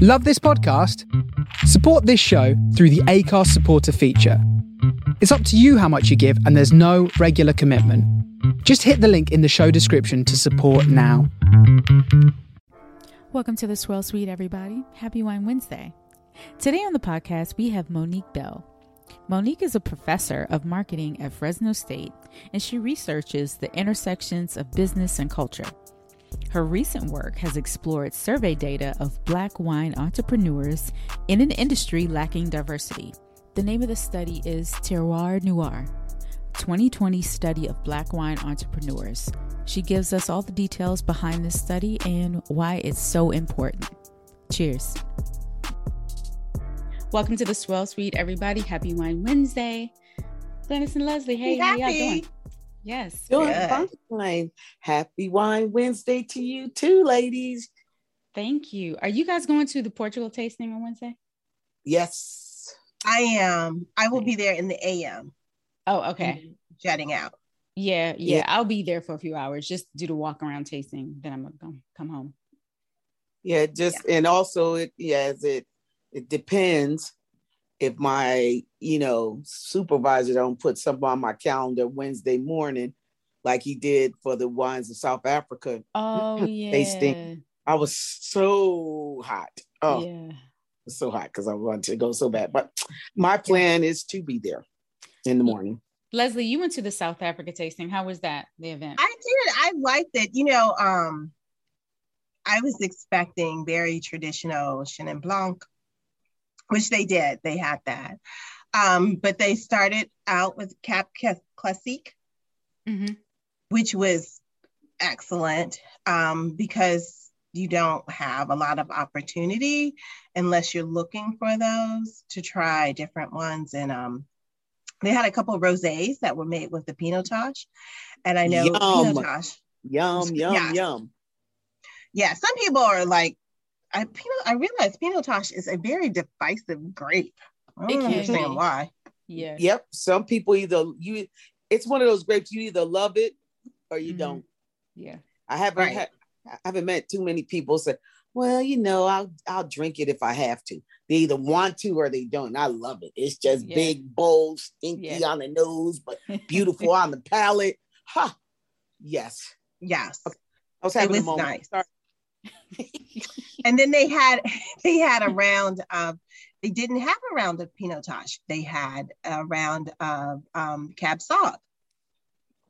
Love this podcast? Support this show through the Acast supporter feature. It's up to you how much you give, and there's no regular commitment. Just hit the link in the show description to support now. Welcome to the Swirl Suite, everybody. Happy Wine Wednesday. Today on the podcast, we have Monique Bell. Monique is a professor of marketing at Fresno State, and she researches the intersections of business and culture. Her recent work has explored survey data of black wine entrepreneurs in an industry lacking diversity. The name of the study is Terroir Noir 2020 Study of Black Wine Entrepreneurs. She gives us all the details behind this study and why it's so important. Cheers. Welcome to the Swirl Suite, everybody. Happy Wine Wednesday. Glynis and Leslie, hey, how are y'all doing? Yes. Doing fine. Happy Wine Wednesday to you too, ladies. Thank you. Are you guys going to the Portugal tasting on Wednesday? Yes. I am. I will be there in the AM. Oh, okay. Jetting out. Yeah, yeah, yeah, I'll be there for a few hours just do the walk around tasting. Then I'm gonna come home. Yeah, just yeah. and also it yes, it it depends if my you know supervisor don't put something on my calendar Wednesday morning, like he did for the wines of South Africa. Oh yeah, tasting. I was so hot. Oh, yeah, so hot because I wanted to go so bad. But my plan is to be there in the morning. Leslie, you went to the South Africa tasting. How was that, the event? I did. I liked it. You know, um, I was expecting very traditional Chenin Blanc, which they did. They had that. Um, but they started out with Cap Classique, mm-hmm. which was excellent um, because you don't have a lot of opportunity unless you're looking for those to try different ones. And um, they had a couple of rosés that were made with the Pinotage. And I know yum. Pinotage. Yum, yum, yeah. yum. Yeah, some people are like, I Pinot, I realize Pinotage is a very divisive grape. I don't understand why. Yeah. Yep. Some people either you it's one of those grapes you either love it or you mm-hmm. don't. Yeah. I haven't right. had I haven't met too many people say, well, you know, I'll I'll drink it if I have to. They either want to or they don't. I love it. It's just yeah. big, bold, stinky yeah. on the nose, but beautiful on the palate. Ha! Huh. Yes. Yes. I was having it was a moment. Nice. and then they had they had a round of they didn't have a round of Pinotage. They had a round of um, Cab Sauv.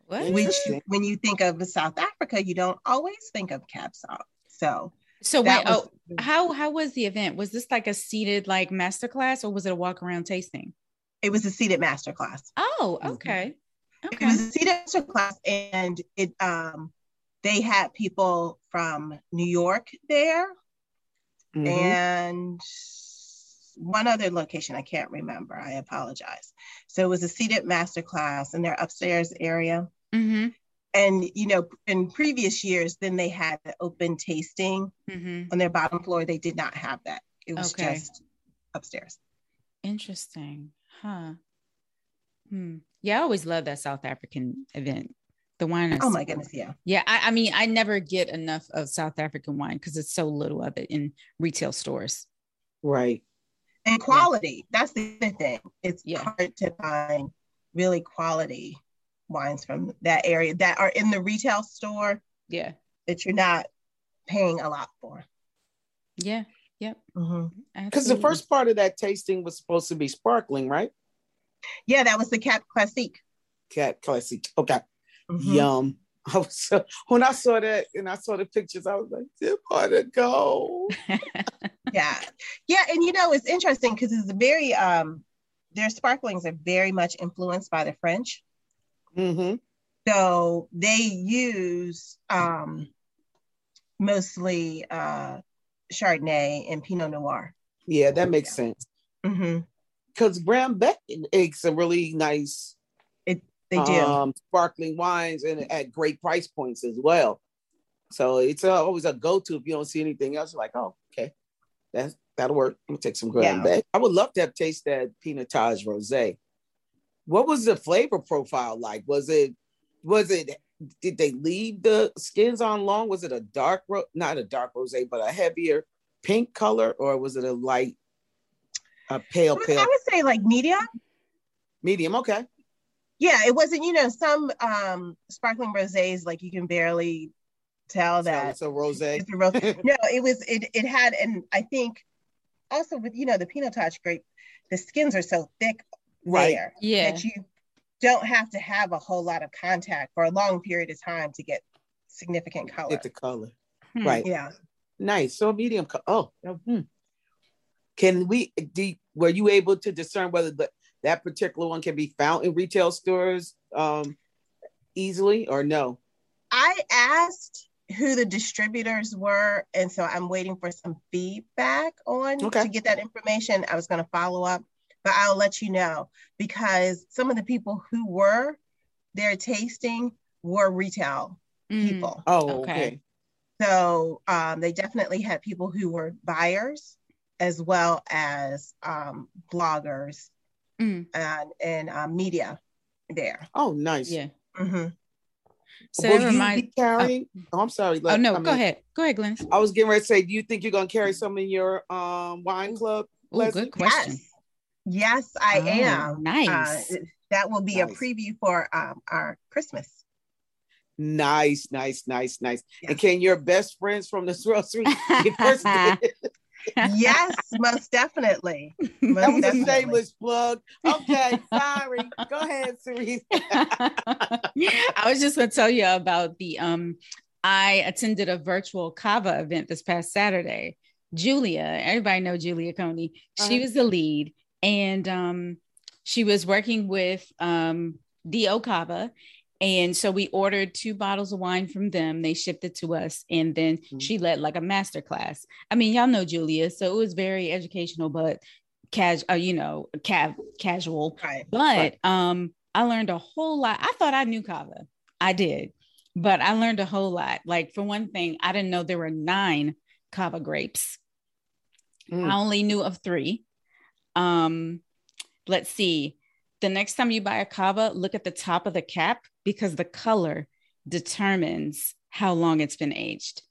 Which, when you think of South Africa, you don't always think of Cab Sauv. So so wait, was, oh, how how was the event? Was this like a seated like masterclass or was it a walk around tasting? It was a seated masterclass. Oh, okay. okay. It was a seated masterclass, and it um they had people from New York there, mm-hmm. and one other location I can't remember. I apologize. So it was a seated masterclass in their upstairs area. Mm-hmm and you know in previous years then they had the open tasting mm-hmm. on their bottom floor they did not have that it was okay. just upstairs interesting huh hmm yeah i always love that south african event the wine oh my goodness yeah yeah I, I mean i never get enough of south african wine because it's so little of it in retail stores right and quality yeah. that's the thing it's yeah. hard to find really quality wines from that area that are in the retail store. Yeah. That you're not paying a lot for. Yeah. Yep. Because mm-hmm. the first part of that tasting was supposed to be sparkling, right? Yeah, that was the Cap Classique. Cap Classique. Okay. Mm-hmm. Yum. I was so, when I saw that and I saw the pictures, I was like, "This part to go." yeah, yeah, and you know it's interesting because it's very um, their sparklings are very much influenced by the French. Mm-hmm. So they use um, mostly uh, Chardonnay and Pinot Noir. Yeah, that makes sense. Because mm-hmm. Graham Beck makes a really nice. They do um, sparkling wines and at great price points as well. So it's always a go-to if you don't see anything else. Like, oh, okay, that's that'll work. I'm gonna take some Graham yeah. I would love to have tasted that Pinotage Rosé what was the flavor profile like? Was it was it did they leave the skins on long? Was it a dark ro- not a dark rosé, but a heavier pink color or was it a light, a pale, pale? I would say like medium. Medium, okay. Yeah, it wasn't, you know, some um sparkling rosés, like you can barely tell that so it's a rose. It's no, it was it it had and I think also with you know the Pinotage grape, the skins are so thick right. there Yeah. that you don't have to have a whole lot of contact for a long period of time to get significant color. Get the color. Hmm. Right. yeah. Nice. So medium. Co- oh, hmm. can we? Do, were you able to discern whether the, that particular one can be found in retail stores um, easily or no? I asked who the distributors were, and so I'm waiting for some feedback on Okay. to get that information. I was going to follow up, but I'll let you know because some of the people who were there tasting were retail Mm. people. Oh, Okay. okay. So um, they definitely had people who were buyers as well as um, bloggers Mm. and, and uh, media there. Oh, nice. Yeah. Mm-hmm. So Will it you reminds. be carrying? oh, I'm sorry. Oh no, I go mean, ahead. Go ahead, Glenn. I was getting ready to say, do you think you're gonna carry some in your um wine club? Oh, good question. Yes, yes, I Oh, am. Nice. Uh, that will be Nice. a preview for um, our Christmas. Nice, nice, nice, nice. Yeah. And can your best friends from the Swirl Suite get first dibs? Yes, most definitely. That Most was a shameless plug. Okay, sorry. Go ahead, Cerise. I was just going to tell you about the um I attended a virtual cava event this past Saturday. Julia, everybody know Julia Coney. She Uh-huh. was the lead and um she was working with um DO Cava and so we ordered two bottles of wine from them. They shipped it to us and then Mhm. she led like a master class. I mean, y'all know Julia, so it was very educational but casual, uh, you know, ca- casual Right. but um i learned a whole lot i thought i knew cava i did but i learned a whole lot like for one thing i didn't know there were nine cava grapes Mm. i only knew of three um let's see the next time you buy a cava look at the top of the cap because the color determines how long it's been aged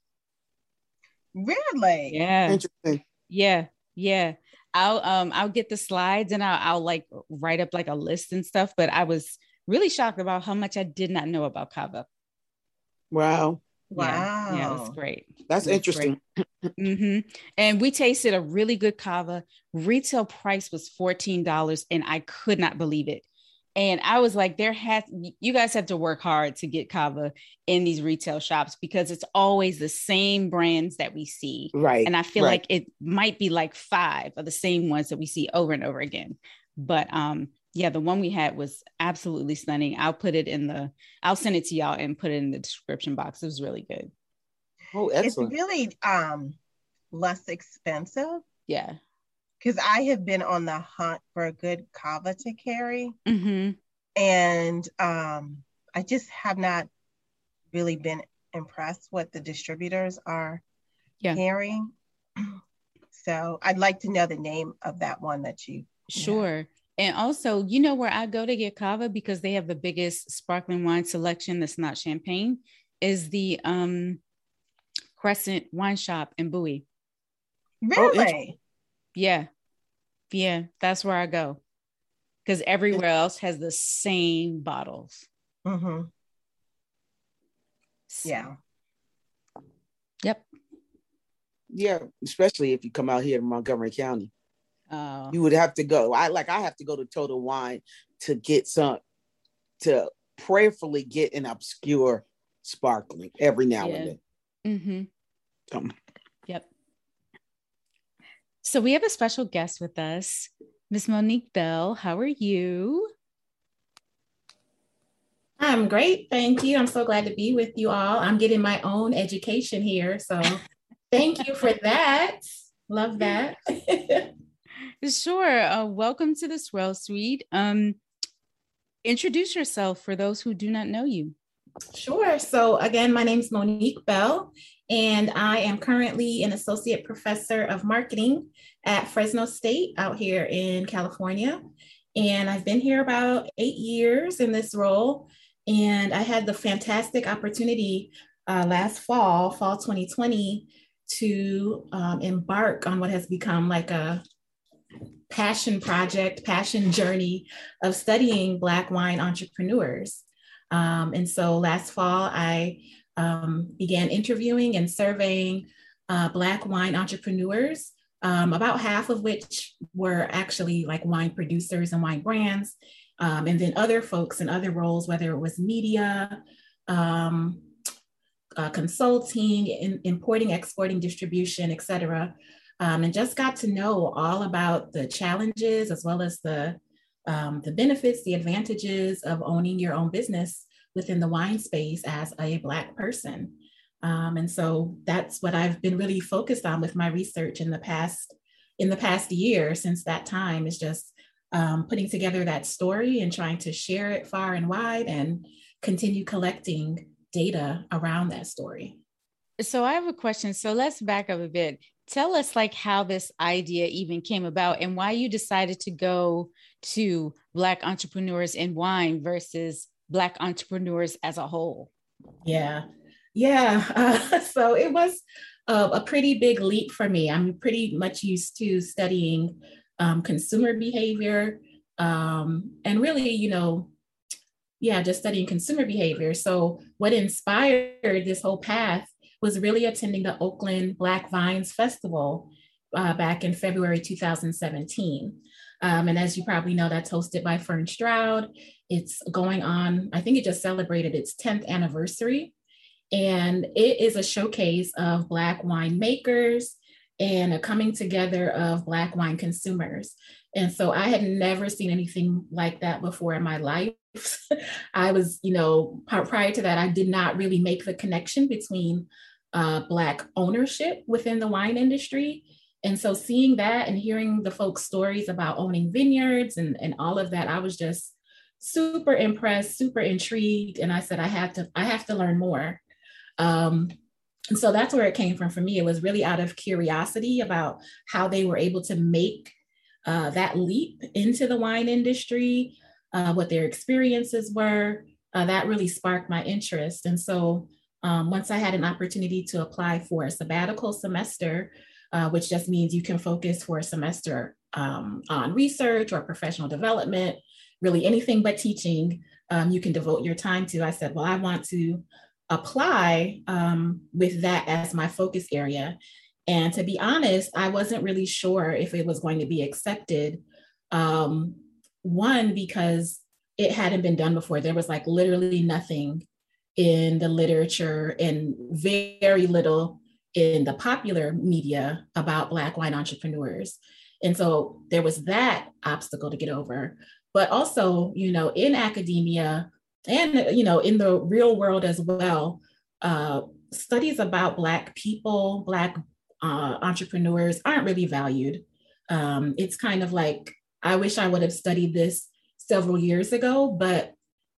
Really? yeah Interesting. yeah, yeah. I'll um I'll get the slides and I'll, I'll like write up like a list and stuff. But I was really shocked about how much I did not know about cava. Wow. Yeah, yeah, it was Wow. great. That's It was interesting. hmm And we tasted a really good cava. Retail price was fourteen dollars, and I could not believe it. And I was like, there has you guys have to work hard to get cava in these retail shops because it's always the same brands that we see. Right. and I feel right. like it might be like five of the same ones that we see over and over again. But um, yeah, the one we had was absolutely stunning. I'll put it in the, I'll send it to y'all and put it in the description box. It was really good. oh, excellent. It's really um, less expensive Yeah. Because I have been on the hunt for a good cava to carry, hmm and um, I just have not really been impressed what the distributors are Yeah. carrying. So I'd like to know the name of that one that you. Sure. And also, you know where I go to get cava because they have the biggest sparkling wine selection that's not champagne is the um Crescent Wine Shop in Bowie. Really? Yeah. Yeah, that's where I go. Because everywhere else has the same bottles. hmm So- Yeah. Yep. yeah, especially if you come out here to Montgomery County. Uh, You would have to go. I like I have to go to Total Wine to get some to prayerfully get an obscure sparkling every now Yeah. and hmm then. Um, Yep. So we have a special guest with us, Miss Monique Bell. How are you? I'm great. Thank you. I'm so glad to be with you all. I'm getting my own education here. So thank you for that. Love that. Sure. Uh, welcome to the Swirl Suite. Um, introduce yourself for those who do not know you. Sure. So, again, my name is Monique Bell, and I am currently an associate professor of marketing at Fresno State out here in California. And I've been here about eight years in this role. And I had the fantastic opportunity uh, last fall, fall 2020, to um, embark on what has become like a passion project, passion journey of studying Black wine entrepreneurs. Um, and so last fall, I um, began interviewing and surveying uh, Black wine entrepreneurs, um, about half of which were actually like wine producers and wine brands, um, and then other folks in other roles, whether it was media, um, uh, consulting, in, importing, exporting, distribution, et cetera, um, and just got to know all about the challenges as well as the um, the benefits, the advantages of owning your own business within the wine space as a Black person. Um, and so that's what I've been really focused on with my research in the past in the past year since that time is just um, putting together that story and trying to share it far and wide and continue collecting data around that story. So I have a question. So let's back up a bit. Tell us like how this idea even came about and why you decided to go to Black entrepreneurs in wine versus Black entrepreneurs as a whole. Yeah. Yeah. Uh, so it was a, a, pretty big leap for me. I'm pretty much used to studying um, consumer behavior um, and really, you know, yeah, just studying consumer behavior. So, what inspired this whole path was really attending the Oakland Black Vines Festival uh, back in February 2017. Um, and as you probably know, that's hosted by Fern Stroud. It's going on, I think it just celebrated its 10th anniversary. And it is a showcase of Black winemakers and a coming together of Black wine consumers. And so I had never seen anything like that before in my life. I was, you know, prior to that, I did not really make the connection between uh, Black ownership within the wine industry. And so seeing that and hearing the folks' stories about owning vineyards and, and all of that, I was just super impressed, super intrigued. And I said, I have to, I have to learn more. Um, and so that's where it came from for me. It was really out of curiosity about how they were able to make uh, that leap into the wine industry, uh, what their experiences were. Uh, that really sparked my interest. And so um, once I had an opportunity to apply for a sabbatical semester, uh, which just means you can focus for a semester um, on research or professional development, really anything but teaching, um, you can devote your time to. I said, well, I want to apply um, with that as my focus area. And to be honest, I wasn't really sure if it was going to be accepted. Um, one, because it hadn't been done before. There was like literally nothing in the literature and very little in the popular media about Black wine entrepreneurs. And so there was that obstacle to get over. But also, you know, in academia and, you know, in the real world as well, uh, studies about Black people, Black uh, entrepreneurs aren't really valued. Um, it's kind of like, I wish I would have studied this several years ago, but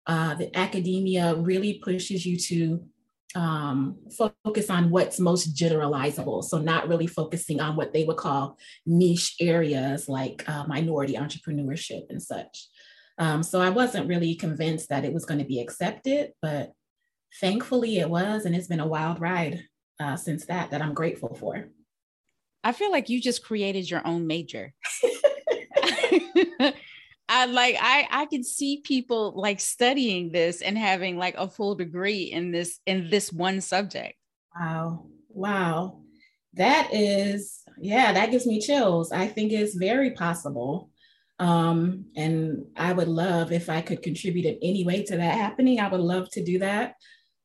uh, the academia really pushes you to um, focus on what's most generalizable. So, not really focusing on what they would call niche areas like uh, minority entrepreneurship and such. Um, so, I wasn't really convinced that it was going to be accepted, but thankfully it was. And it's been a wild ride uh, since that, that I'm grateful for. I feel like you just created your own major. I like I I can see people like studying this and having like a full degree in this in this one subject. Wow. Wow. That is yeah, that gives me chills. I think it's very possible. Um, and I would love if I could contribute in any way to that happening. I would love to do that.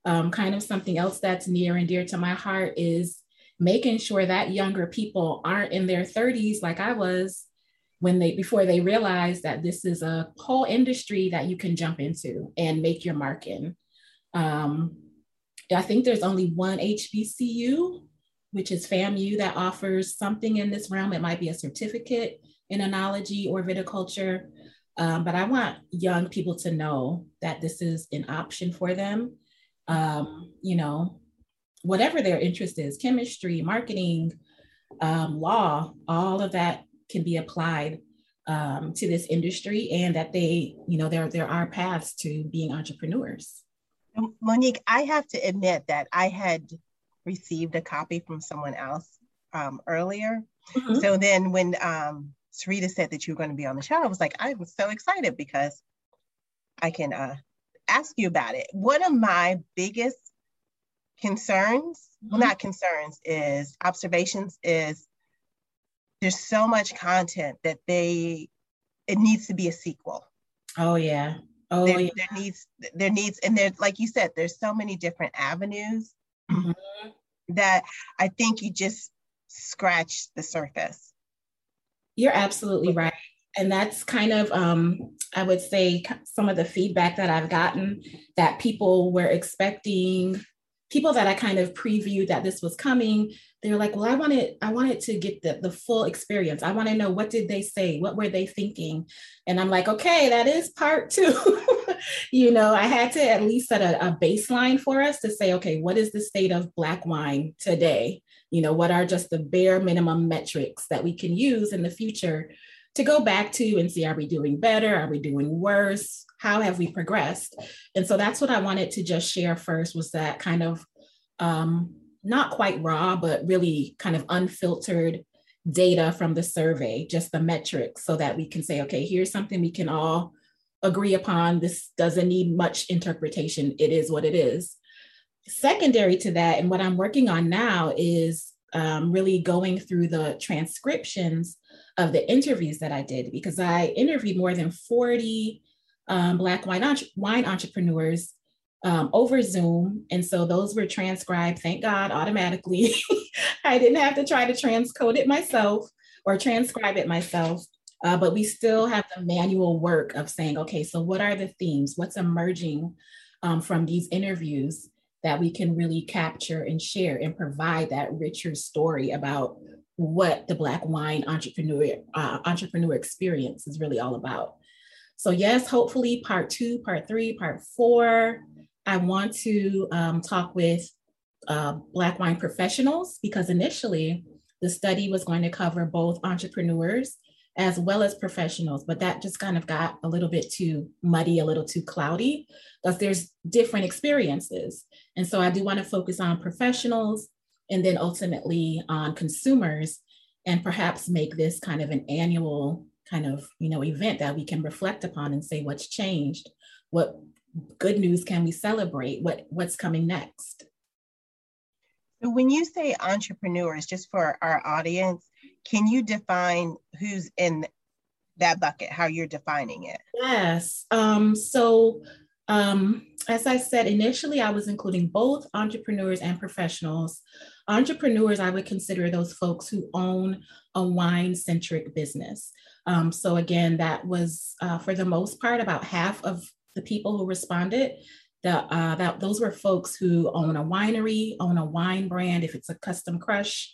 Um, kind of something else that's near and dear to my heart is making sure that younger people aren't in their 30s like I was when they before they realize that this is a whole industry that you can jump into and make your mark in. Um, I think there's only one HBCU, which is FAMU, that offers something in this realm. It might be a certificate in enology or viticulture. Um, but I want young people to know that this is an option for them. Um, you know, whatever their interest is chemistry, marketing, um, law, all of that can be applied um, to this industry and that they, you know, there, there are paths to being entrepreneurs. Monique, I have to admit that I had received a copy from someone else um, earlier. Mm-hmm. So then when um, Sarita said that you were going to be on the show, I was like, I was so excited because I can uh, ask you about it. One of my biggest concerns, mm-hmm. well, not concerns, is observations is there's so much content that they it needs to be a sequel. Oh yeah. Oh there, yeah. there needs there needs and there's like you said, there's so many different avenues mm-hmm. that I think you just scratch the surface. You're absolutely right. And that's kind of, um, I would say, some of the feedback that I've gotten that people were expecting people that I kind of previewed that this was coming, they're like, well, I wanted, I wanted to get the, the full experience. I want to know what did they say? What were they thinking? And I'm like, okay, that is part two. you know, I had to at least set a, a baseline for us to say, okay, what is the state of Black wine today? You know, what are just the bare minimum metrics that we can use in the future to go back to and see, are we doing better? Are we doing worse? how have we progressed and so that's what i wanted to just share first was that kind of um, not quite raw but really kind of unfiltered data from the survey just the metrics so that we can say okay here's something we can all agree upon this doesn't need much interpretation it is what it is secondary to that and what i'm working on now is um, really going through the transcriptions of the interviews that i did because i interviewed more than 40 um, Black wine, wine entrepreneurs um, over Zoom. And so those were transcribed, thank God, automatically. I didn't have to try to transcode it myself or transcribe it myself. Uh, but we still have the manual work of saying, okay, so what are the themes? What's emerging um, from these interviews that we can really capture and share and provide that richer story about what the Black wine entrepreneur uh, entrepreneur experience is really all about. So, yes, hopefully, part two, part three, part four. I want to um, talk with uh, Black wine professionals because initially the study was going to cover both entrepreneurs as well as professionals, but that just kind of got a little bit too muddy, a little too cloudy because there's different experiences. And so I do want to focus on professionals and then ultimately on consumers and perhaps make this kind of an annual kind of you know event that we can reflect upon and say what's changed what good news can we celebrate what what's coming next? When you say entrepreneurs just for our audience can you define who's in that bucket how you're defining it? Yes um, so um, as i said initially i was including both entrepreneurs and professionals entrepreneurs i would consider those folks who own a wine centric business um, so again, that was uh, for the most part about half of the people who responded. Uh, that those were folks who own a winery, own a wine brand, if it's a custom crush,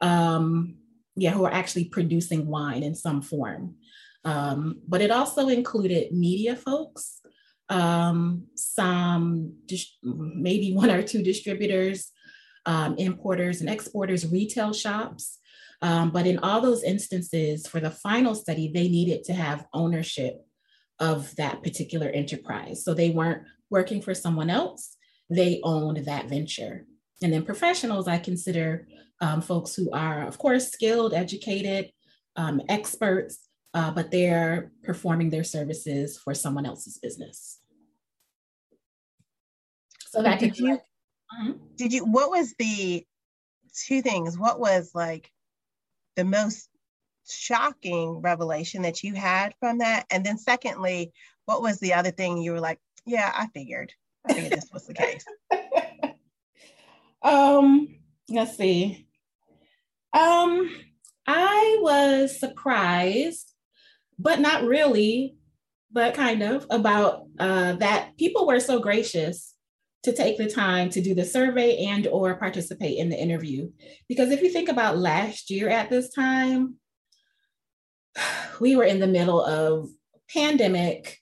um, yeah, who are actually producing wine in some form. Um, but it also included media folks, um, some dis- maybe one or two distributors, um, importers and exporters, retail shops, um, but in all those instances, for the final study, they needed to have ownership of that particular enterprise. So they weren't working for someone else, they owned that venture. And then professionals, I consider um, folks who are, of course, skilled, educated, um, experts, uh, but they're performing their services for someone else's business. So that did you, uh-huh. did you, what was the two things? What was like the most shocking revelation that you had from that? And then secondly, what was the other thing you were like, yeah, I figured. I figured this was the case. um, let's see. Um, I was surprised, but not really, but kind of about uh, that people were so gracious to take the time to do the survey and or participate in the interview. Because if you think about last year at this time we were in the middle of pandemic.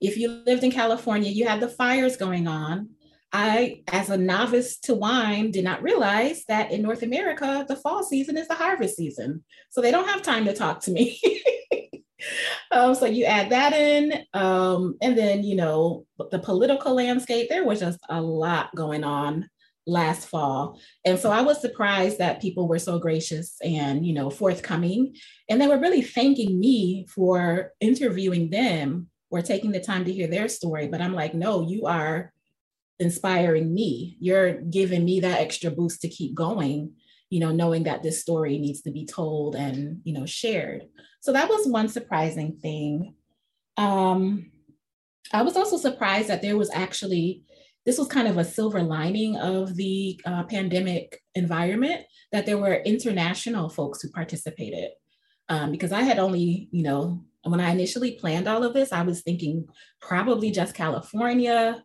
If you lived in california you had the fires going on. I as a novice to wine did not realize that in north america the fall season is the harvest season. So they don't have time to talk to me um, so you add that in, um, and then you know the political landscape. There was just a lot going on last fall. And so I was surprised that people were so gracious and, you know, forthcoming. And they were really thanking me for interviewing them or taking the time to hear their story. But I'm like, no, you are inspiring me. You're giving me that extra boost to keep going, you know, knowing that this story needs to be told and, you know, shared. So that was one surprising thing. Um, I was also surprised that there was actually this was kind of a silver lining of the uh, pandemic environment that there were international folks who participated. Um, because I had only, you know, when I initially planned all of this, I was thinking probably just California,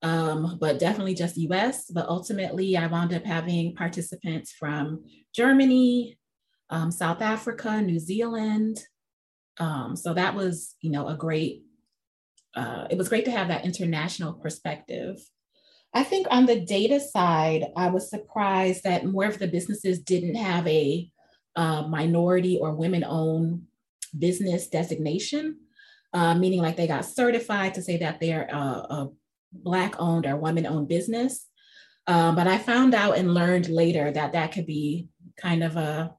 um, but definitely just US. But ultimately, I wound up having participants from Germany, um, South Africa, New Zealand. Um, so that was, you know, a great uh, it was great to have that international perspective. I think on the data side, I was surprised that more of the businesses didn't have a uh, minority or women owned business designation, uh, meaning like they got certified to say that they're a, a Black owned or women owned business. Um, but I found out and learned later that that could be kind of a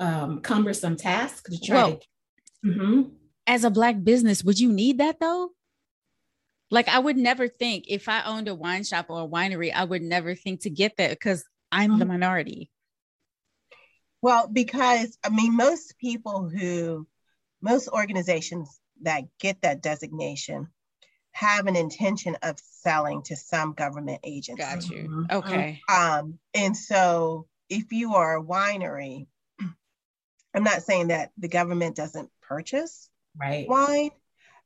um, cumbersome task to try well, to. Mm-hmm. As a Black business, would you need that though? Like I would never think if I owned a wine shop or a winery, I would never think to get that because I'm the mm-hmm. minority. Well, because I mean, most people who, most organizations that get that designation have an intention of selling to some government agency. Got you. Mm-hmm. Okay. Um, and so if you are a winery, I'm not saying that the government doesn't purchase right. wine,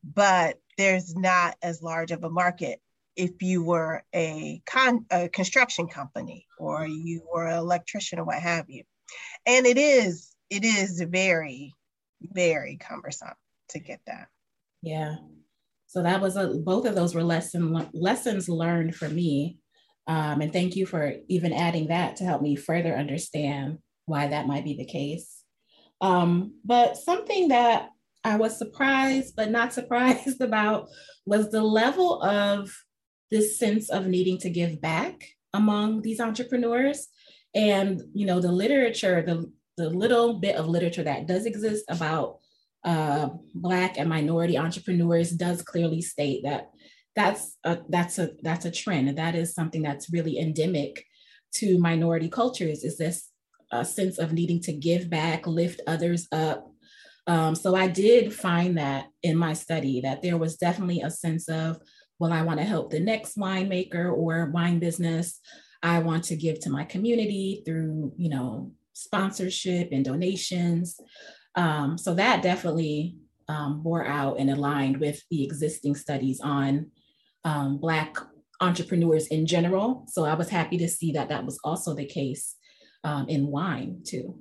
but there's not as large of a market if you were a, con- a construction company or you were an electrician or what have you. And it is, it is very, very cumbersome to get that. Yeah. So that was a, both of those were lesson, lessons learned for me. Um, and thank you for even adding that to help me further understand why that might be the case. Um, but something that I was surprised, but not surprised about was the level of this sense of needing to give back among these entrepreneurs. And, you know, the literature, the, the little bit of literature that does exist about uh, Black and minority entrepreneurs does clearly state that that's a, that's a that's a trend and that is something that's really endemic to minority cultures is this a sense of needing to give back lift others up um, so I did find that in my study that there was definitely a sense of, well, I want to help the next winemaker or wine business. I want to give to my community through, you know, sponsorship and donations. Um, so that definitely um, bore out and aligned with the existing studies on um, Black entrepreneurs in general. So I was happy to see that that was also the case um, in wine too.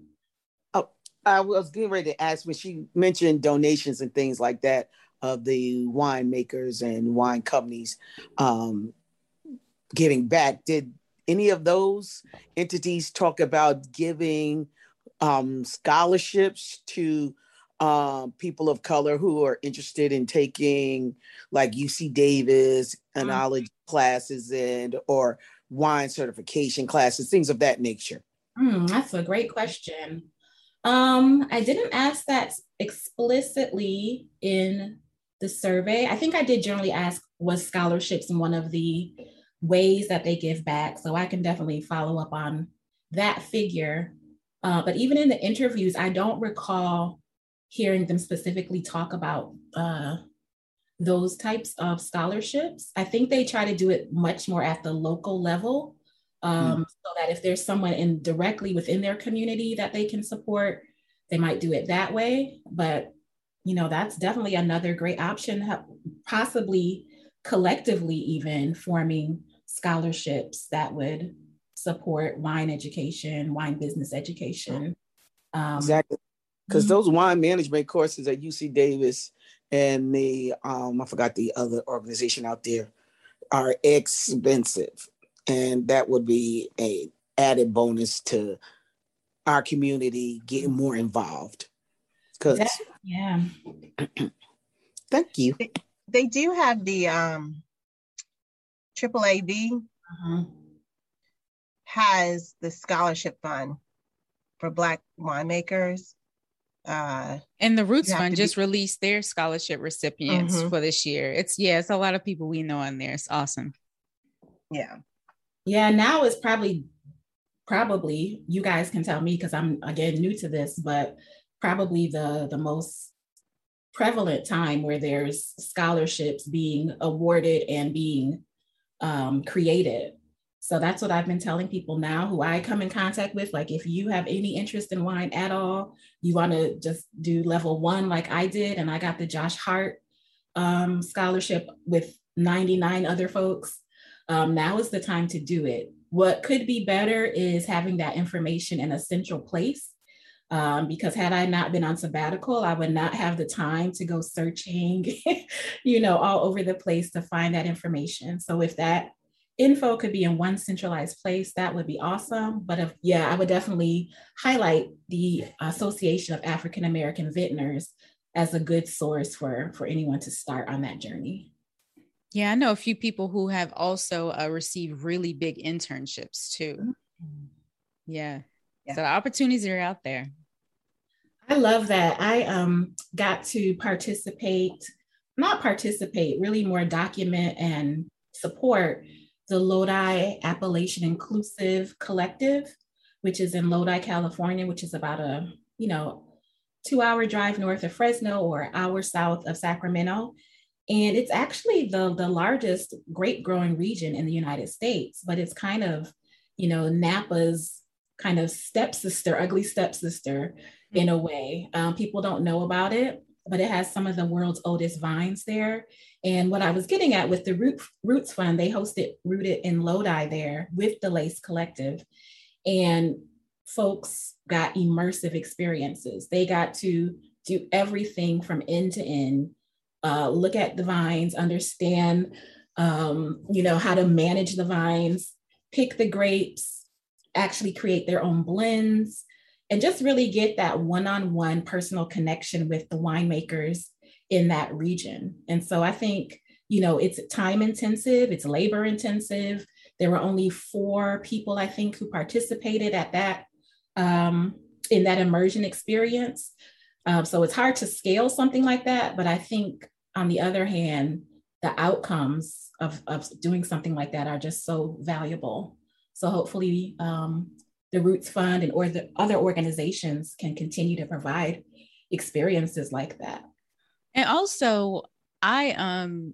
Oh, I was getting ready to ask when she mentioned donations and things like that of the winemakers and wine companies um, giving back. Did any of those entities talk about giving um, scholarships to um, people of color who are interested in taking like UC Davis enology mm. classes and or wine certification classes, things of that nature? Mm, that's a great question. Um, I didn't ask that explicitly in the survey. I think I did generally ask was scholarships one of the ways that they give back. So I can definitely follow up on that figure. Uh, but even in the interviews, I don't recall hearing them specifically talk about uh, those types of scholarships. I think they try to do it much more at the local level um, mm. so that if there's someone in directly within their community that they can support, they might do it that way. But you know, that's definitely another great option, possibly collectively even forming scholarships that would support wine education, wine business education. Um, exactly. Because mm-hmm. those wine management courses at UC Davis and the, um, I forgot the other organization out there, are expensive and that would be a added bonus to our community getting more involved because yeah thank you they, they, do have the um triple av uh-huh. has the scholarship fund for Black winemakers. Uh, and the Roots Fund just be- released their scholarship recipients mm-hmm. for this year. It's yeah, it's a lot of people we know on there. It's awesome. Yeah. Yeah, now it's probably probably you guys can tell me because I'm again new to this, but probably the the most prevalent time where there's scholarships being awarded and being um, created. So that's what I've been telling people now who I come in contact with. Like, if you have any interest in wine at all, you want to just do level one like I did, and I got the Josh Hart um, scholarship with 99 other folks. Um, now is the time to do it. What could be better is having that information in a central place um, because had I not been on sabbatical, I would not have the time to go searching, you know, all over the place to find that information. So if that info could be in one centralized place, that would be awesome. But if, yeah, I would definitely highlight the Association of African American Vintners as a good source for, for anyone to start on that journey. Yeah, I know a few people who have also uh, received really big internships too. Mm-hmm. Yeah. yeah. So the opportunities are out there. I love that. I um, got to participate, not participate, really more document and support the Lodi Appellation Inclusive Collective, which is in Lodi, California, which is about a, you know, two hour drive north of Fresno or hour south of Sacramento. And it's actually the, the largest grape growing region in the United States, but it's kind of, you know, Napa's kind of stepsister, ugly stepsister in a way. Um, people don't know about it, but it has some of the world's oldest vines there. And what I was getting at with the Root, Roots Fund, they hosted Rooted in Lodi there with the Lace Collective. And folks got immersive experiences. They got to do everything from end to end, uh, look at the vines, understand, um, you know, how to manage the vines, pick the grapes, actually create their own blends, and just really get that one-on-one personal connection with the winemakers in that region. And so I think, you know, it's time intensive, it's labor intensive. There were only four people, I think, who participated at that um, in that immersion experience. Um, so it's hard to scale something like that. But I think, on the other hand, the outcomes of, of doing something like that are just so valuable. So hopefully, um, the Roots Fund and or the other organizations can continue to provide experiences like that. And also, I um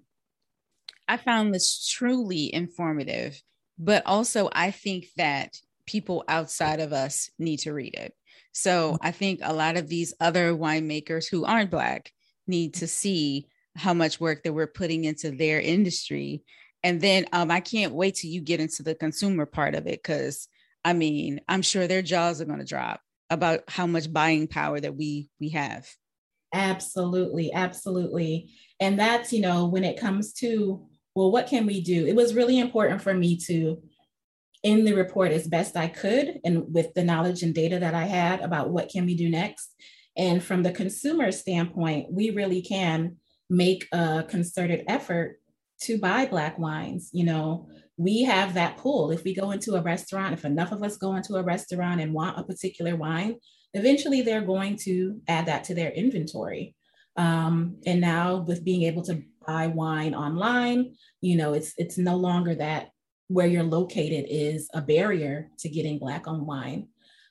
I found this truly informative, but also I think that people outside of us need to read it. So I think a lot of these other winemakers who aren't black need to see how much work that we're putting into their industry. And then um, I can't wait till you get into the consumer part of it because I mean, I'm sure their jaws are going to drop about how much buying power that we we have. Absolutely, absolutely. And that's, you know, when it comes to well, what can we do? It was really important for me to in the report as best I could and with the knowledge and data that I had about what can we do next. And from the consumer standpoint, we really can make a concerted effort to buy black wines. You know, we have that pool If we go into a restaurant, if enough of us go into a restaurant and want a particular wine, eventually they're going to add that to their inventory. Um, and now with being able to buy wine online, you know, it's it's no longer that where you're located is a barrier to getting black on wine.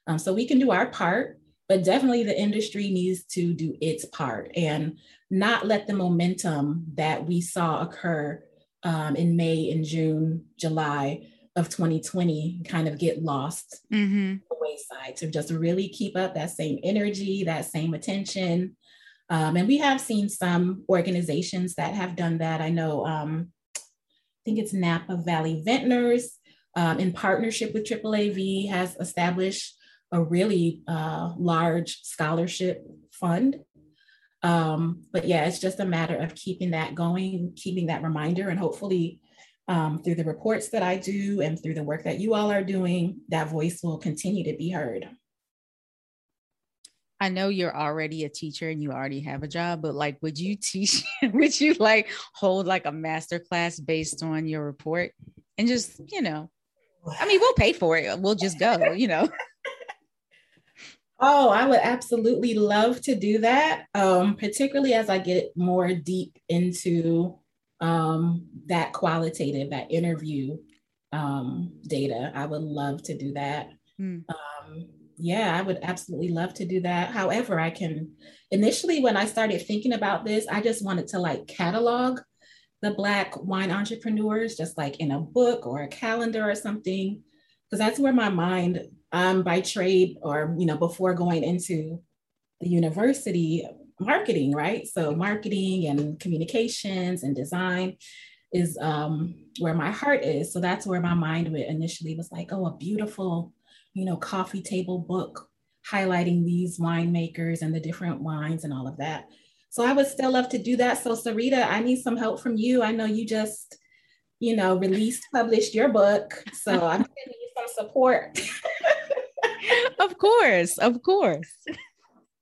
Um, so we can do our part, but definitely the industry needs to do its part and not let the momentum that we saw occur um, in May and June, July of 2020 kind of get lost mm-hmm. the wayside to just really keep up that same energy, that same attention. Um, and we have seen some organizations that have done that. I know, um, I think it's Napa Valley Vintners um, in partnership with AAAV has established a really uh, large scholarship fund um, but yeah, it's just a matter of keeping that going, keeping that reminder, and hopefully um, through the reports that I do and through the work that you all are doing, that voice will continue to be heard. I know you're already a teacher and you already have a job, but like, would you teach, would you like hold like a master class based on your report and just, you know, I mean, we'll pay for it. We'll just go, you know. Oh, I would absolutely love to do that, um, particularly as I get more deep into um, that qualitative, that interview um, data. I would love to do that. Mm. Um, yeah, I would absolutely love to do that. However, I can initially, when I started thinking about this, I just wanted to like catalog the Black wine entrepreneurs, just like in a book or a calendar or something, because that's where my mind, um, by trade or, you know, before going into the university, marketing, right? So marketing and communications and design is um, where my heart is. So that's where my mind went initially was like, oh, a beautiful, you know, coffee table book highlighting these winemakers and the different wines and all of that. So I would still love to do that. So Sarita, I need some help from you. I know you just, you know, released, published your book. So I'm some support. of course, of course.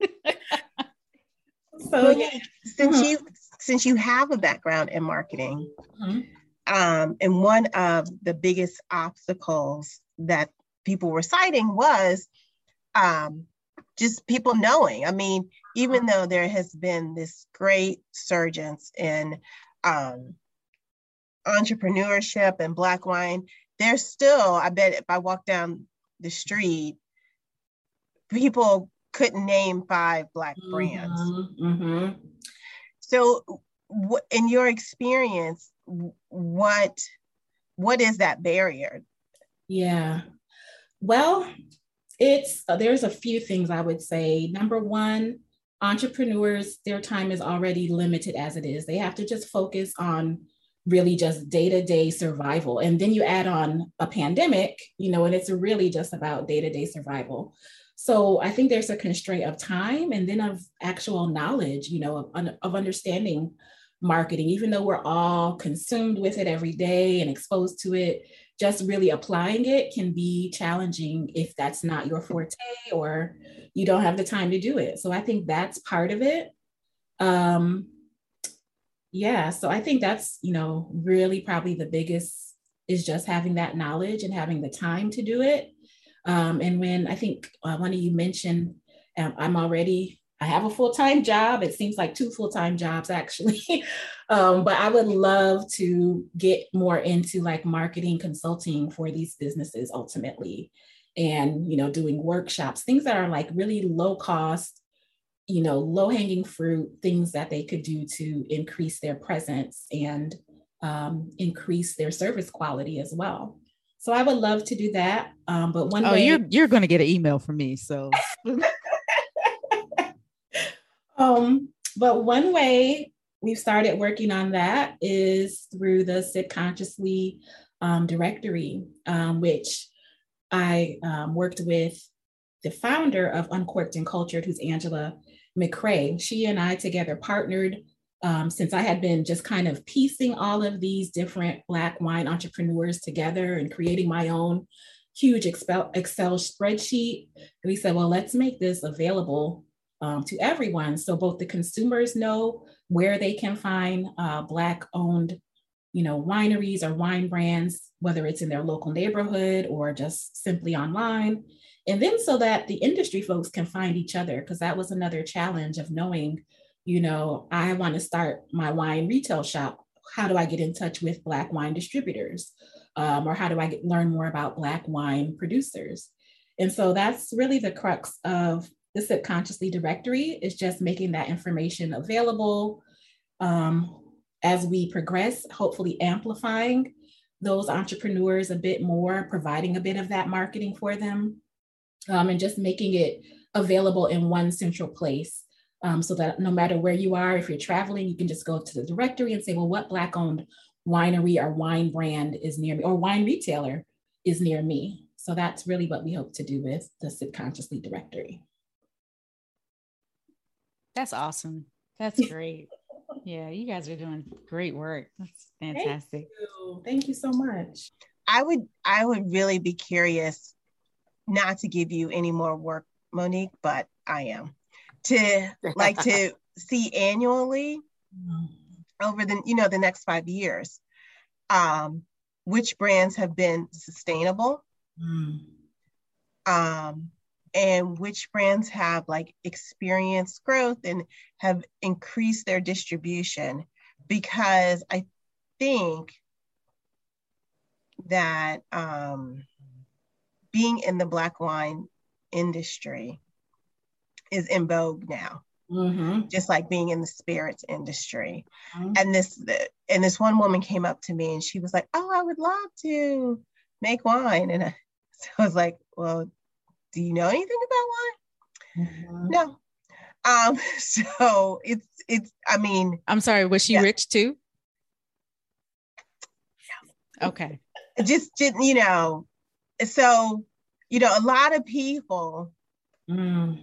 so yeah. since mm-hmm. you since you have a background in marketing, mm-hmm. um, and one of the biggest obstacles that people were citing was um, just people knowing. I mean, even though there has been this great surgence in um, entrepreneurship and black wine, there's still, I bet if I walk down the street, people couldn't name five black brands. Mm-hmm, mm-hmm. So, w- in your experience, what what is that barrier? Yeah. Well, it's uh, there's a few things I would say. Number one, entrepreneurs, their time is already limited as it is. They have to just focus on really just day-to-day survival. And then you add on a pandemic, you know, and it's really just about day-to-day survival. So I think there's a constraint of time and then of actual knowledge, you know, of, of understanding marketing, even though we're all consumed with it every day and exposed to it, just really applying it can be challenging if that's not your forte or you don't have the time to do it. So I think that's part of it. Um, yeah, so I think that's, you know, really probably the biggest is just having that knowledge and having the time to do it. Um, and when I think uh, one of you mentioned, um, I'm already I have a full time job. It seems like two full time jobs actually. um, but I would love to get more into like marketing consulting for these businesses ultimately, and you know, doing workshops, things that are like really low cost, you know, low hanging fruit, things that they could do to increase their presence and um, increase their service quality as well. So I would love to do that. Um, but one oh, way- you're you're going to get an email from me, so. Um, but one way we've started working on that is through the Sip Consciously um, directory, um, which I um, worked with the founder of Uncorked and Cultured, who's Angela McCrae. She and I together partnered um, since I had been just kind of piecing all of these different Black wine entrepreneurs together and creating my own huge Excel, spreadsheet. we said, well, let's make this available um, to everyone. So both the consumers know where they can find uh, Black owned, you know, wineries or wine brands, whether it's in their local neighborhood or just simply online. And then so that the industry folks can find each other, because that was another challenge of knowing, you know, I want to start my wine retail shop. How do I get in touch with Black wine distributors? Um, or how do I get, learn more about Black wine producers? And so that's really the crux of the Sip Consciously directory is just making that information available um, as we progress, hopefully amplifying those entrepreneurs a bit more, providing a bit of that marketing for them, um, and just making it available in one central place. Um, so that no matter where you are, if you're traveling, you can just go to the directory and say, well, what Black owned winery or wine brand is near me, or wine retailer is near me. So that's really what we hope to do with the Sip Consciously directory. That's awesome. That's great. yeah, you guys are doing great work. That's fantastic. Thank you. Thank you so much. I would I would really be curious not to give you any more work, Monique, but I am to like to see annually over the you know the next five years um which brands have been sustainable mm. um, and which brands have like experienced growth and have increased their distribution because i think that um, being in the black wine industry is in vogue now mm-hmm. just like being in the spirits industry mm-hmm. and this and this one woman came up to me and she was like oh i would love to make wine and I, so I was like well do you know anything about wine mm-hmm. no um so it's it's i mean i'm sorry was she yeah. rich too okay just, just you know so you know a lot of people mm.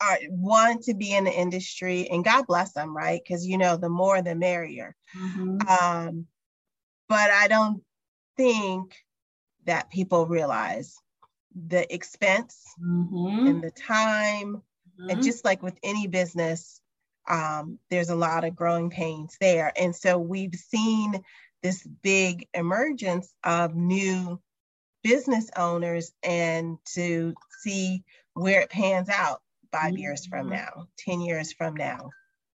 are want to be in the industry and god bless them right because you know the more the merrier mm-hmm. um but i don't think that people realize the expense mm-hmm. and the time mm-hmm. and just like with any business um, there's a lot of growing pains there and so we've seen this big emergence of new business owners and to see where it pans out 5 mm-hmm. years from now, 10 years from now.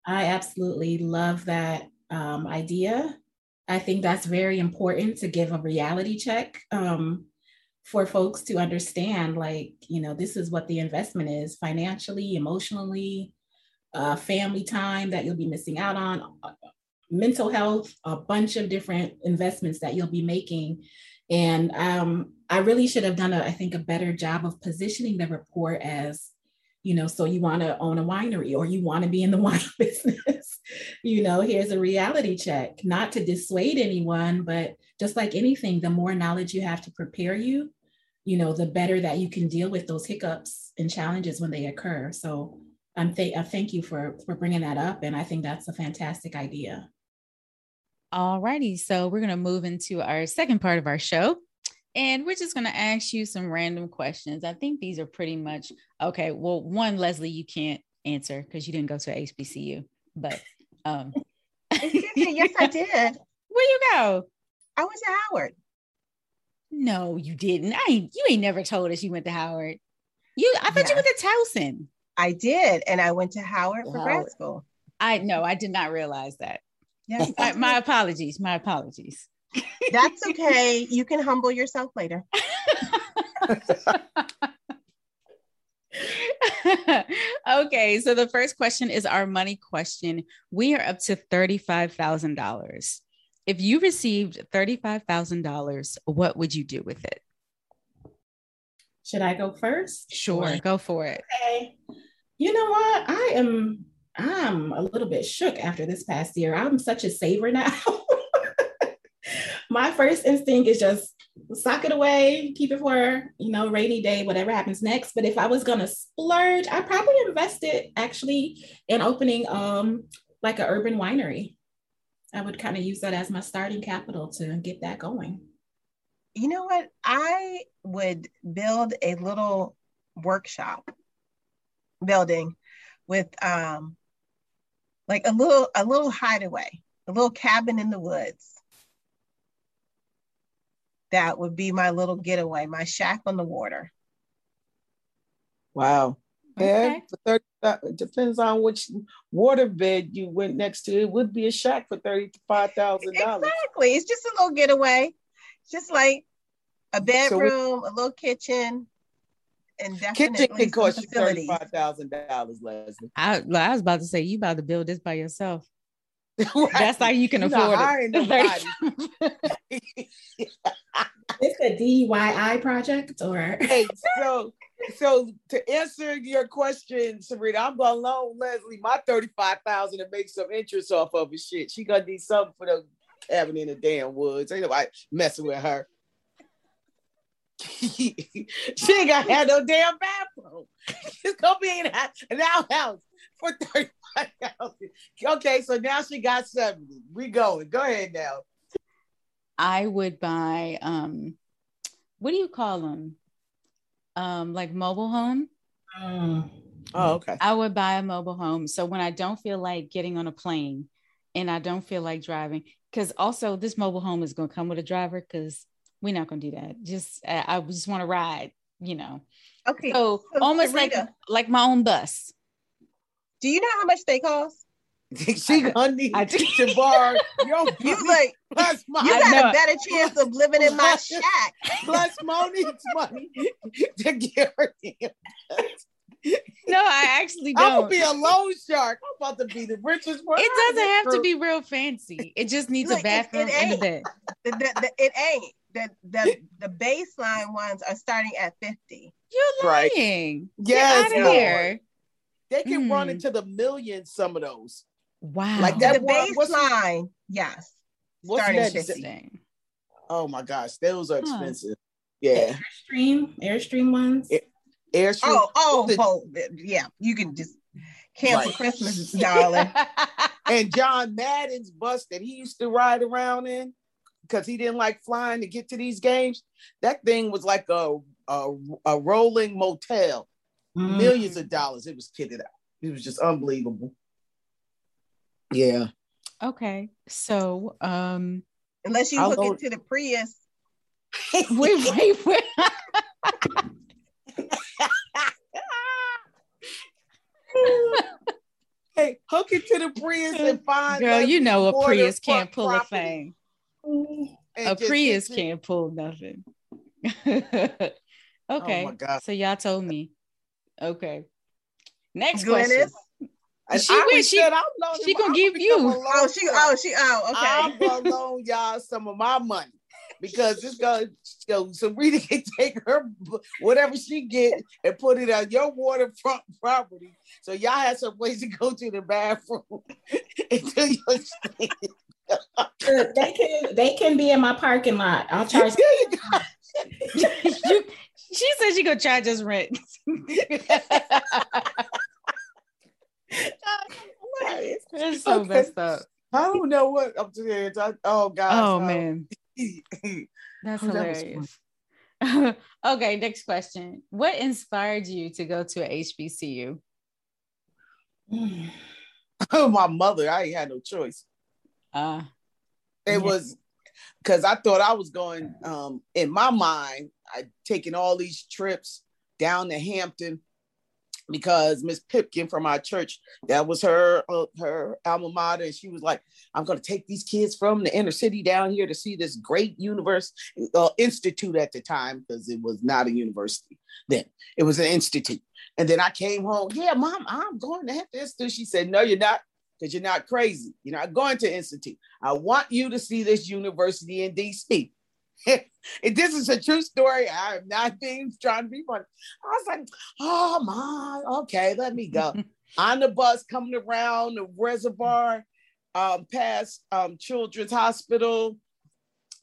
I absolutely love that um, idea. I think that's very important to give a reality check um, for folks to understand like, you know, this is what the investment is financially, emotionally, uh, family time that you'll be missing out on, mental health, a bunch of different investments that you'll be making. And um, I really should have done, a, I think, a better job of positioning the report as, you know, so you want to own a winery or you want to be in the wine business. you know, here's a reality check, not to dissuade anyone, but just like anything, the more knowledge you have to prepare you, you know, the better that you can deal with those hiccups and challenges when they occur. So I'm th- I thank you for for bringing that up, and I think that's a fantastic idea. All righty. So we're going to move into our second part of our show. And we're just going to ask you some random questions. I think these are pretty much okay. Well, one, Leslie, you can't answer because you didn't go to HBCU, but um, yes, I did. Where you go? I went to Howard. No, you didn't. I ain't, you ain't never told us you went to Howard. You, I thought you went to Towson. I did, and I went to Howard for Howard. grad school. I no, I did not realize that. Yes. my, my apologies. My apologies. That's okay. You can humble yourself later. okay, so the first question is our money question. We are up to $35,000. If you received $35,000, what would you do with it? Should I go first? Sure, go for it. Okay. You know what? I am I'm a little bit shook after this past year. I'm such a saver now. My first instinct is just sock it away, keep it for, you know, rainy day, whatever happens next. But if I was gonna splurge, I probably invest it actually in opening um like an urban winery. I would kind of use that as my starting capital to get that going. You know what? I would build a little workshop building with um like a little a little hideaway, a little cabin in the woods. That would be my little getaway, my shack on the water. Wow. Okay. Yeah, 30, it depends on which water bed you went next to. It would be a shack for thirty-five thousand dollars. Exactly. It's just a little getaway. It's just like a bedroom, so we, a little kitchen, and definitely kitchen can cost you thirty five thousand dollars, Leslie. I, I was about to say you about to build this by yourself. right. That's how you can You're afford it. it's a DIY project, or hey, so so to answer your question, Sabrina, I'm gonna loan Leslie my thirty five thousand to make some interest off of his shit. She gonna need something for the cabin in the damn woods. Ain't nobody messing with her. she ain't got to have no damn bathroom. She's gonna be in an outhouse for thirty-five thousand. Okay, so now she got seventy. We going. Go ahead now. I would buy um, what do you call them? Um, like mobile home. Mm. Oh, okay. I would buy a mobile home. So when I don't feel like getting on a plane and I don't feel like driving, because also this mobile home is going to come with a driver because we're not gonna do that. Just uh, I just want to ride, you know. Okay. So, so almost Sarita, like like my own bus. Do you know how much they cost? she gonna need I, to borrow your you like plus my, you got a better chance of living in my shack. Plus Monique's money to get her no, I actually don't. I'm gonna be a loan shark. I'm about to be the richest one. It doesn't have to be real fancy. It just needs Look, a bathroom it, it and a bed. The, the, the, it ain't. The, the the baseline ones are starting at 50. You're lying. Right. Yes, Get out of here. They can mm. run into the millions, some of those. Wow. Like that the baseline, yes. What's starting that? 50. Oh my gosh, those are expensive. Huh. Yeah. Airstream, Airstream ones. Airstream. Oh, oh, oh, yeah. You can just cancel right. Christmas, darling. and John Madden's bus that he used to ride around in because he didn't like flying to get to these games. That thing was like a a, a rolling motel, mm. millions of dollars. It was kitted out. It was just unbelievable. Yeah. Okay. So, um, unless you hook it to the Prius. wait, wait, wait. hey, hook it to the Prius and find. Girl, you know a Prius can't pull a thing. Mm-hmm. A Prius can't pull nothing. Oh okay. Oh so y'all told me. Okay. Next Glynis? question. And she I went, she, said, I'm she gonna give you. Oh, she, oh, she, oh, okay. I'm gonna loan y'all some of my money because it's gonna so Sabrina can take her whatever she get and put it on your waterfront property. So y'all have some place to go to the bathroom until you they can they can be in my parking lot. I'll charge. you, she said she gonna charge us rent. It's so okay. messed up. I don't know what I'm doing. Oh God. Oh um, man. That's oh, hilarious. That okay, next question. What inspired you to go to a HBCU? Oh, my mother. I ain't had no choice. Uh, it yeah. was because I thought I was going. Um, in my mind, I taking all these trips down to Hampton because Miss Pipkin from our church, that was her uh, her alma mater, and she was like, "I'm going to take these kids from the inner city down here to see this great university uh, institute at the time because it was not a university then; it was an institute." And then I came home, yeah, mom, I'm going to have the institute. She said, "No, you're not." Because you're not crazy. You're not going to institute. I want you to see this university in DC. this is a true story. I'm not being trying to be funny. I was like, oh my, okay, let me go. On the bus coming around the reservoir, um, past um, Children's Hospital.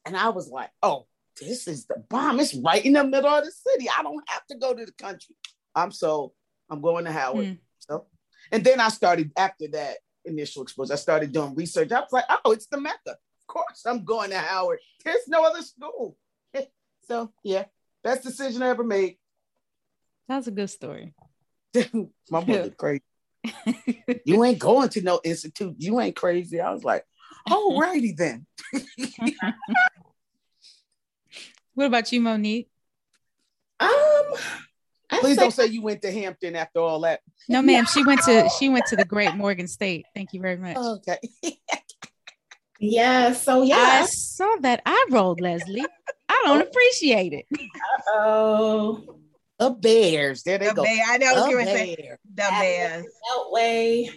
And I was like, oh, this is the bomb. It's right in the middle of the city. I don't have to go to the country. I'm so I'm going to Howard. Mm. So and then I started after that initial exposure, I started doing research. I was like, oh, it's the Mecca course I'm going to Howard. There's no other school. so yeah, best decision I ever made. That's a good story. My mother crazy. you ain't going to no institute. You ain't crazy. I was like, all righty then. what about you, Monique? Um, please don't say you went to Hampton after all that. No, ma'am. She went to she went to the Great Morgan State. Thank you very much. Okay. Yeah. So yeah, I saw that I rolled Leslie. I don't appreciate it. Oh. The Bears. There they the go. Bear. I know what you were saying the Bears. Beltway.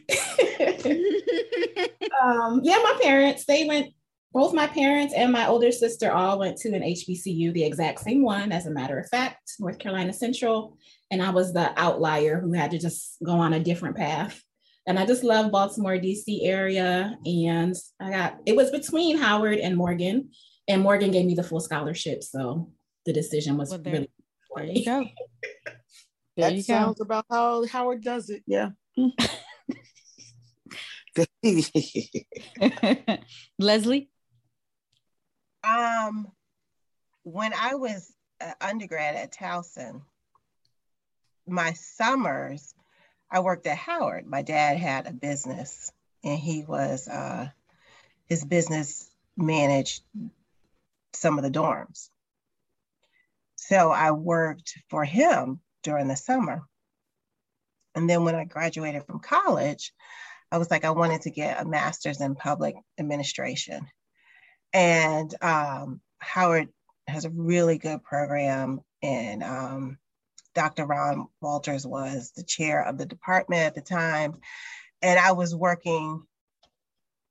um, yeah, my parents, they went, both my parents and my older sister all went to an HBCU, the exact same one, as a matter of fact, North Carolina Central. And I was the outlier who had to just go on a different path. And I just love Baltimore, DC area. And I got it was between Howard and Morgan. And Morgan gave me the full scholarship. So the decision was well, there, really there you go. There that you sounds go. about how Howard does it. Yeah. Leslie? Um, when I was undergrad at Towson, my summers I worked at Howard. My dad had a business, and he was uh, his business managed some of the dorms. so I worked for him during the summer. And then when I graduated from college, I was like, I wanted to get a master's in public administration. And um, Howard has a really good program, and um, Dr. Ron Walters was the chair of the department at the time. And I was working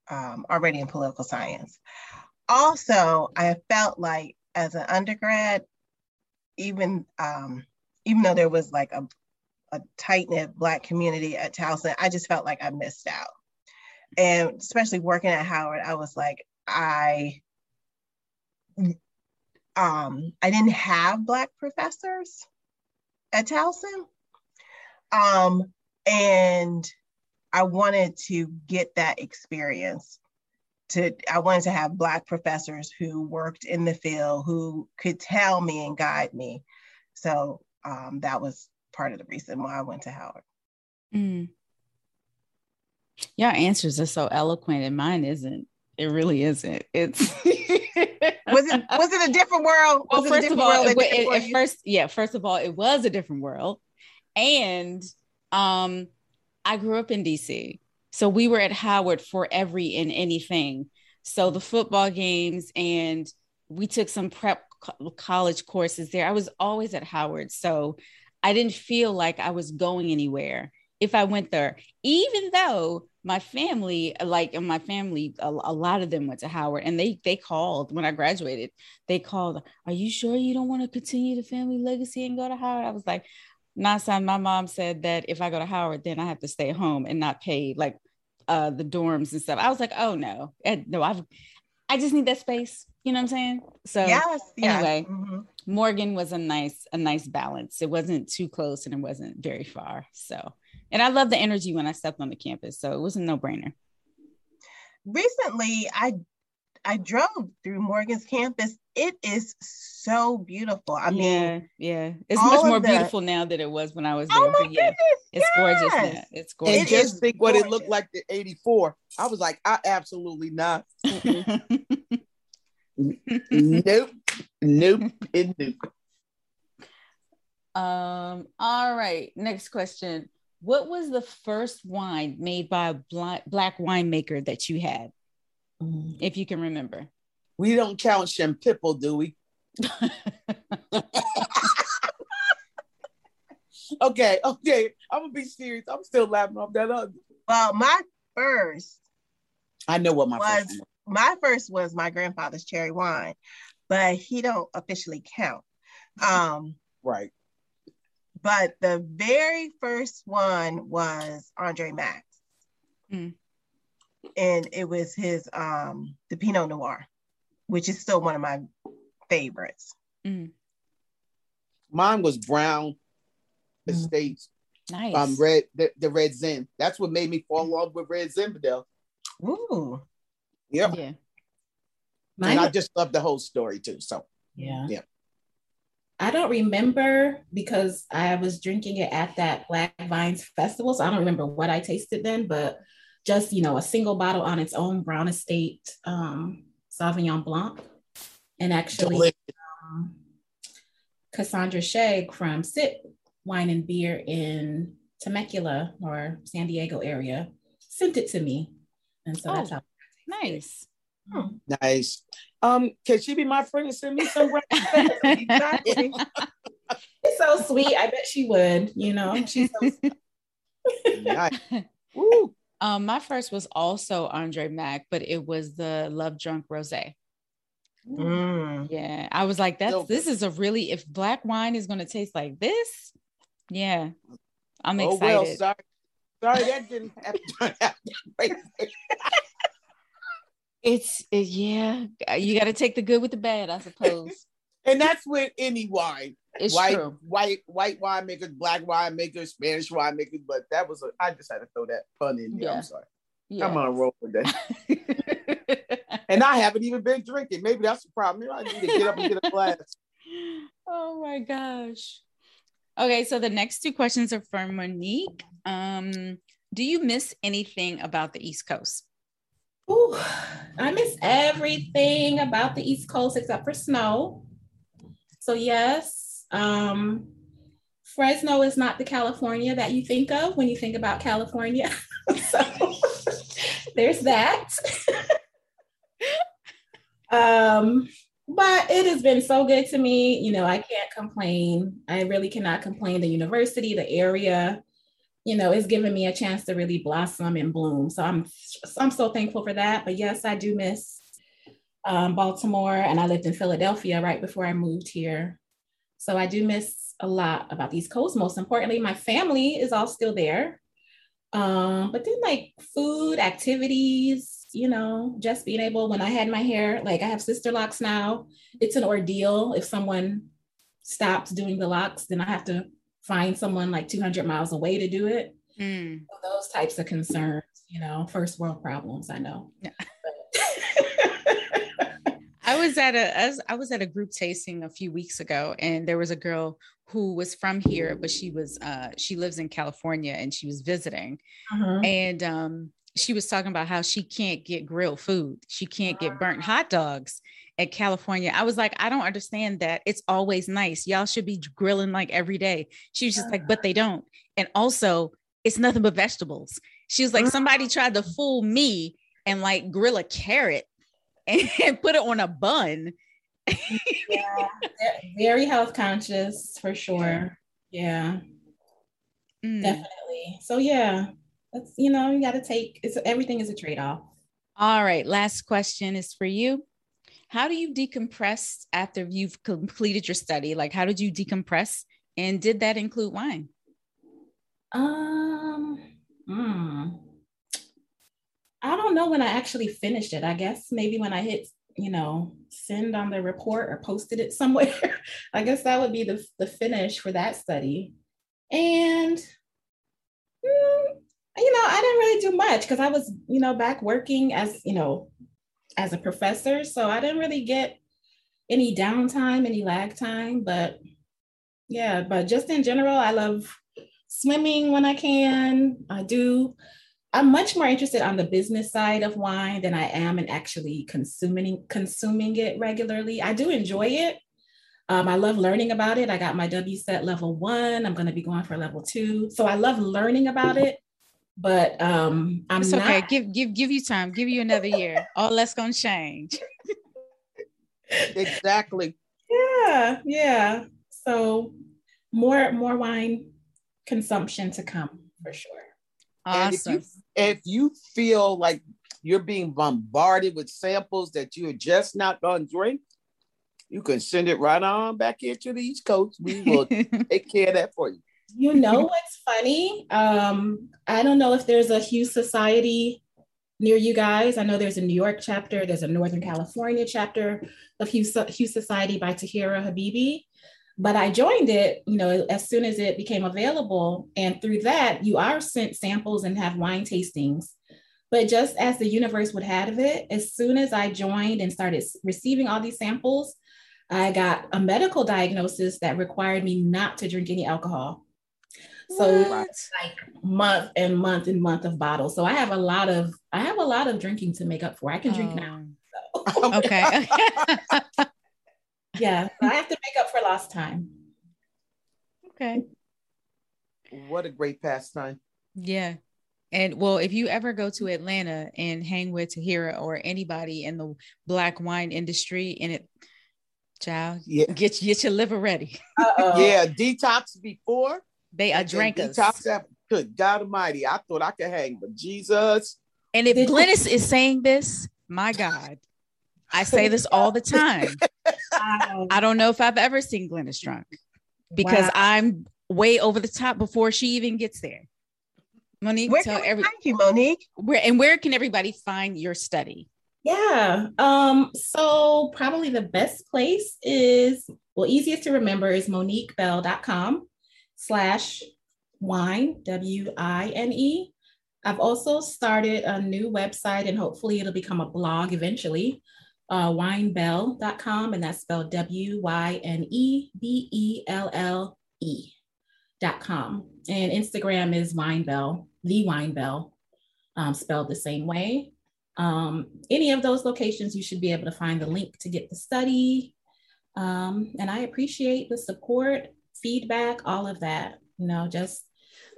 um, already in political science. Also, I felt like as an undergrad, even um, even though there was like a, a tight knit Black community at Towson, I just felt like I missed out. And especially working at Howard, I was like, I um, I didn't have Black professors at Towson. Um, and I wanted to get that experience. To I wanted to have Black professors who worked in the field who could tell me and guide me. So um, that was part of the reason why I went to Howard. Mm. Your answers are so eloquent, and mine isn't. It really isn't. It's was it was it a different world? Was well, first of all, it, it, first, yeah, first of all, it was a different world, and um, I grew up in DC, so we were at Howard for every and anything. So the football games, and we took some prep college courses there. I was always at Howard, so I didn't feel like I was going anywhere if I went there, even though my family, like in my family, a, a, lot of them went to Howard, and they they called when I graduated. They called, "Are you sure you don't want to continue the family legacy and go to Howard?" I was like, "Nah, son. My mom said that if I go to Howard, then I have to stay home and not pay like uh the dorms and stuff." I was like, "Oh no, and, no, I've I just need that space." You know what I'm saying? So yes, anyway. Mm-hmm. Morgan was a nice a nice balance. It wasn't too close and it wasn't very far. So and I love the energy when I stepped on the campus. So it was a no brainer. Recently, I I drove through Morgan's campus. It is so beautiful. I mean, yeah, it's much more the... beautiful now than it was when I was oh there. Oh my yeah, goodness, it's yes. gorgeous now. It's gorgeous. And just think gorgeous. what it looked like in 84. I was like, I absolutely not. nope. Nope. And nope. Um, all right. Next question. What was the first wine made by a black, black winemaker that you had? Mm. If you can remember. We don't count Champipple, do we? okay, okay. I'm gonna be serious. I'm still laughing off that other. Well, my first I know what my was, first was. My first was my grandfather's cherry wine, but he don't officially count. Um right. But the very first one was Andre Mack. Mm. And it was his um the Pinot Noir, which is still one of my favorites. Mm. Mine was Brown mm. Estates. Nice. Um, red the, the red Zen. That's what made me fall in love with red Zinfandel. Ooh. Yep. Yeah. Mine and I just love the whole story too. So yeah. Yeah. I don't remember because I was drinking it at that Black Vines Festival. So I don't remember what I tasted then, but just, you know, a single bottle on its own, Brown Estate um, Sauvignon Blanc. And actually, um, Cassandra Shegg from Sip Wine and Beer in Temecula or San Diego area sent it to me. And so oh, that's how. Nice. Hmm. Nice. Um, can she be my friend and send me some exactly. It's so sweet. I bet she would, you know. She's so nice. Woo. Um, my first was also Andre Mack, but it was the Love Drunk Rosé. Mm. Yeah, I was like, "That's this is a really if black wine is going to taste like this." Yeah, I'm excited. Oh well, sorry, sorry that didn't happen. It's it, yeah, you got to take the good with the bad, I suppose. and that's with any wine. It's white, true. White white winemakers, black winemakers, Spanish winemakers. But that was a, I just had to throw that pun in there. Yeah. I'm sorry. Yeah. I'm on a roll with that. and I haven't even been drinking. Maybe that's the problem. Maybe I need to get up and get a glass. Oh my gosh. Okay, so the next two questions are for Monique. Um, do you miss anything about the East Coast? Ooh, I miss everything about the East Coast except for snow. So yes, um, Fresno is not the California that you think of when you think about California. so there's that. um, but it has been so good to me. You know, I can't complain. I really cannot complain. The university, the area, you know, it's given me a chance to really blossom and bloom. So I'm I'm so thankful for that. But yes, I do miss um, Baltimore, and I lived in Philadelphia right before I moved here. So I do miss a lot about these coasts. Most importantly, my family is all still there. Um, but then like food, activities, you know, just being able when I had my hair, like I have sister locks now, it's an ordeal. If someone stops doing the locks, then I have to find someone like 200 miles away to do it. Mm. those types of concerns, you know, first world problems, I know. Yeah. I was at a I was at a group tasting a few weeks ago, and there was a girl who was from here, but she was uh, she lives in California, and she was visiting, uh-huh. and um, she was talking about how she can't get grilled food, she can't get burnt ah. hot dogs at California. I was like, I don't understand that. It's always nice. Y'all should be grilling like every day. She was just like, but they ah. don't, and also it's nothing but vegetables. She was like, somebody tried to ah. fool me and like grill a carrot and put it on a bun. yeah, very health conscious for sure. Yeah, mm. definitely. So yeah, that's you know you got to take. It's everything is a trade off. All right, last question is for you. How do you decompress after you've completed your study? Like, how did you decompress, and did that include wine? Um. Hmm. I don't know when I actually finished it. I guess maybe when I hit, you know, send on the report or posted it somewhere. I guess that would be the, the finish for that study. And, mm, you know, I didn't really do much because I was, you know, back working as, you know, as a professor. So I didn't really get any downtime, any lag time. But yeah, but just in general, I love swimming when I can. I do I'm much more interested on the business side of wine than I am in actually consuming consuming it regularly. I do enjoy it. Um, I love learning about it. I got my WSET level one. I'm going to be going for level two. So I love learning about it, but um, I'm it's not... okay. Give give give you time. Give you another year. All that's going to change. exactly. Yeah, yeah. So more more wine consumption to come for sure. Awesome. And if you, if you feel like you're being bombarded with samples that you're just not going to drink, you can send it right on back here to the East Coast. We will take care of that for you. You know what's funny? Um, I don't know if there's a Hue Society near you guys. I know there's a New York chapter, there's a Northern California chapter of Hue, Hue Society by Tahiirah Habibi. But I joined it, you know, as soon as it became available. And through that, you are sent samples and have wine tastings. But just as the universe would have it, as soon as I joined and started receiving all these samples, I got a medical diagnosis that required me not to drink any alcohol. So like month and month and month of bottles. So I have a lot of I have a lot of drinking to make up for. I can drink oh. now. So. okay. yeah, I have to make up for lost time. Okay. What a great pastime. Yeah. And well, if you ever go to Atlanta and hang with Tahiirah or anybody in the black wine industry, and it, child, yeah. get get your liver ready. yeah, detox before they are drinkers. Detox. Good God Almighty! I thought I could hang, but Jesus. And if Glynis is saying this, my God, I say this all the time. I don't know if I've ever seen Glynis drunk because wow. I'm way over the top before she even gets there. Monique, where tell every thank you, Monique. Where and where can everybody find your study? Yeah. Um, so probably the best place is well, easiest to remember is moniquebell.com slash wine, W-I-N-E. I've also started a new website and hopefully it'll become a blog eventually uh, wynebelle.com, and that's spelled W Y N E B E L L E.com. And Instagram is wynebelle, the wynebelle, um, spelled the same way. Um, any of those locations, you should be able to find the link to get the study. Um, and I appreciate the support, feedback, all of that. You know, just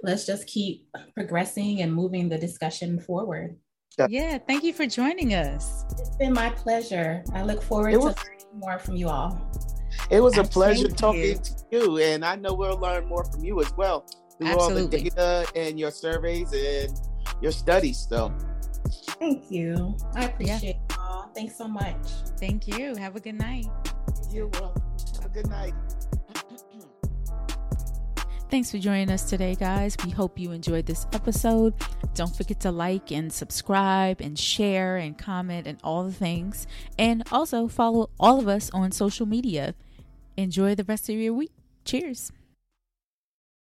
let's just keep progressing and moving the discussion forward. Yeah, thank you for joining us. It's been my pleasure. I look forward was, to more from you all. It was a pleasure talking you. to you, and I know we'll learn more from you as well through Absolutely. all the data and your surveys and your studies. So, thank you. I appreciate yeah. it all. Thanks so much. Thank you. Have a good night. You're welcome. Have a good night. Thanks for joining us today, guys. We hope you enjoyed this episode. Don't forget to like and subscribe and share and comment and all the things. And also follow all of us on social media. Enjoy the rest of your week. Cheers.